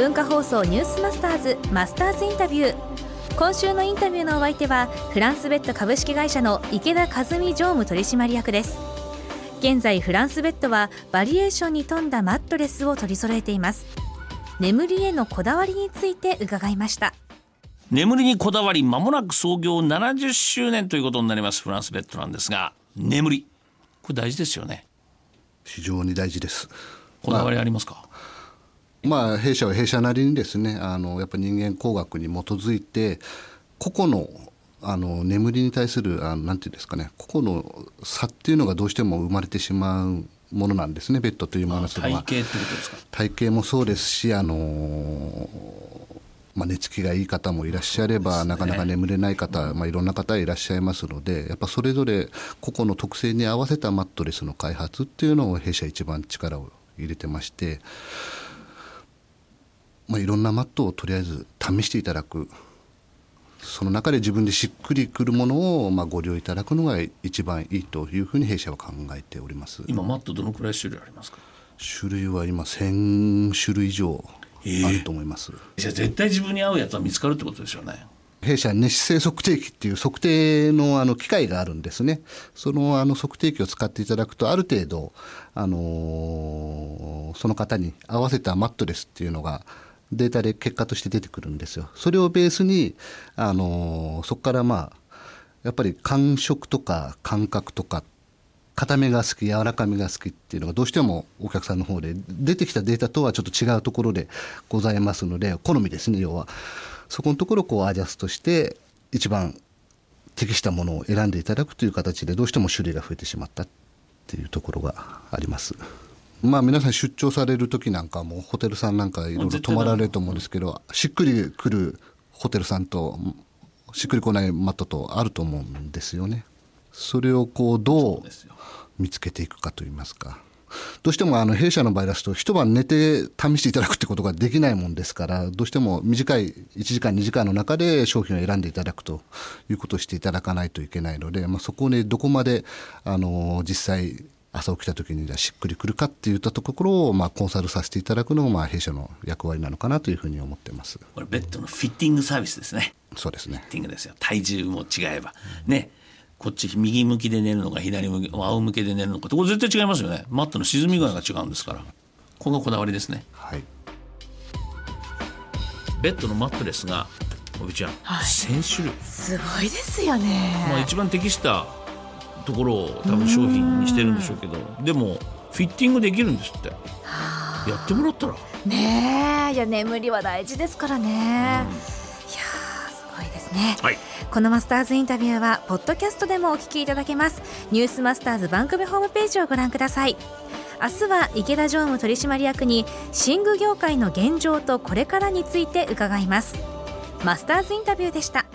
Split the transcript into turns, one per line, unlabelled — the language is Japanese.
放送ニュースマスターズマスターズインタビュー。今週のインタビューのお相手はフランスベッド株式会社の池田和美常務取締役です。現在フランスベッドはバリエーションに富んだマットレスを取り揃えています。眠りへのこだわりについて伺いました。
眠りにこだわり間もなく創業70周年ということになりますフランスベッドなんですが眠りこれ大事ですよね。
非常に大事です。
こだわりありますか、
まあ、弊社は弊社なりにですねあのやっぱ人間工学に基づいて個々のあの眠りに対するあのなんていうんですかね個々の差っていうのがどうしても生まれてしまうものなんですねベッドというものは
体型ってことですか？
体型もそうですしあのまあ、寝つきがいい方もいらっしゃれば、ね、なかなか眠れない方、まあ、いろんな方いらっしゃいますのでやっぱそれぞれ個々の特性に合わせたマットレスの開発っていうのを弊社一番力を入れてまして、まあ、いろんなマットをとりあえず試していただく。その中で自分でしっくりくるものをまあご利用いただくのが一番いいというふうに弊社は考えております。
今マットどのくらい種類ありますか？
種類は今1000種類以上あると思います、
えー、じゃあ絶対自分に合うやつは見つかるってことですよね。
弊社熱姿勢測定器っていう測定のあの機械があるんですね。そのあの測定器を使っていただくとある程度、あのー、その方に合わせたマットレスっていうのがデータで結果として出てくるんですよ。それをベースに、あのー、そこからまあやっぱり感触とか感覚とか硬めが好き柔らかめが好きっていうのがどうしてもお客さんの方で出てきたデータとはちょっと違うところでございますので好みですね要は。そこのところをこうアジャストして一番適したものを選んでいただくという形でどうしても種類が増えてしまったっていうところがあります。まあ皆さん出張される時なんかもホテルさんなんかいろいろ泊まられると思うんですけどしっくりくるホテルさんとしっくりこないマットとあると思うんですよね。それをこうどう見つけていくかといいますか。どうしてもあの弊社の場合ですと一晩寝て試していただくってことができないもんですからどうしても短い1時間2時間の中で商品を選んでいただくということをしていただかないといけないので、まあ、そこをねどこまであの実際朝起きた時にしっくりくるかっていったところを、まあ、コンサルさせていただくのも、まあ、弊社の役割なのかなというふうに思ってます。
これベッドのフィッティングサービスですね。
そうですね。
フィッティングですよ。体重も違えば、ね。こっち右向きで寝るのか左向き仰向けで寝るのかこれ絶対違いますよね。マットの沈み具合が違うんですから。ここがこだわりですね。
はい。
ベッドのマットレスがおびちゃん、はい、1000種類。
すごいですよね。
まあ一番適したところを多分商品にしてるんでしょうけどでもフィッティングできるんですって。やってもらったら。
ねえ。いや眠りは大事ですからね、いやすごいですね、はい。このマスターズインタビューはポッドキャストでもお聞きいただけます。ニュースマスターズ番組ホームページをご覧ください。明日は池田常務取締役に寝具業界の現状とこれからについて伺います。マスターズインタビューでした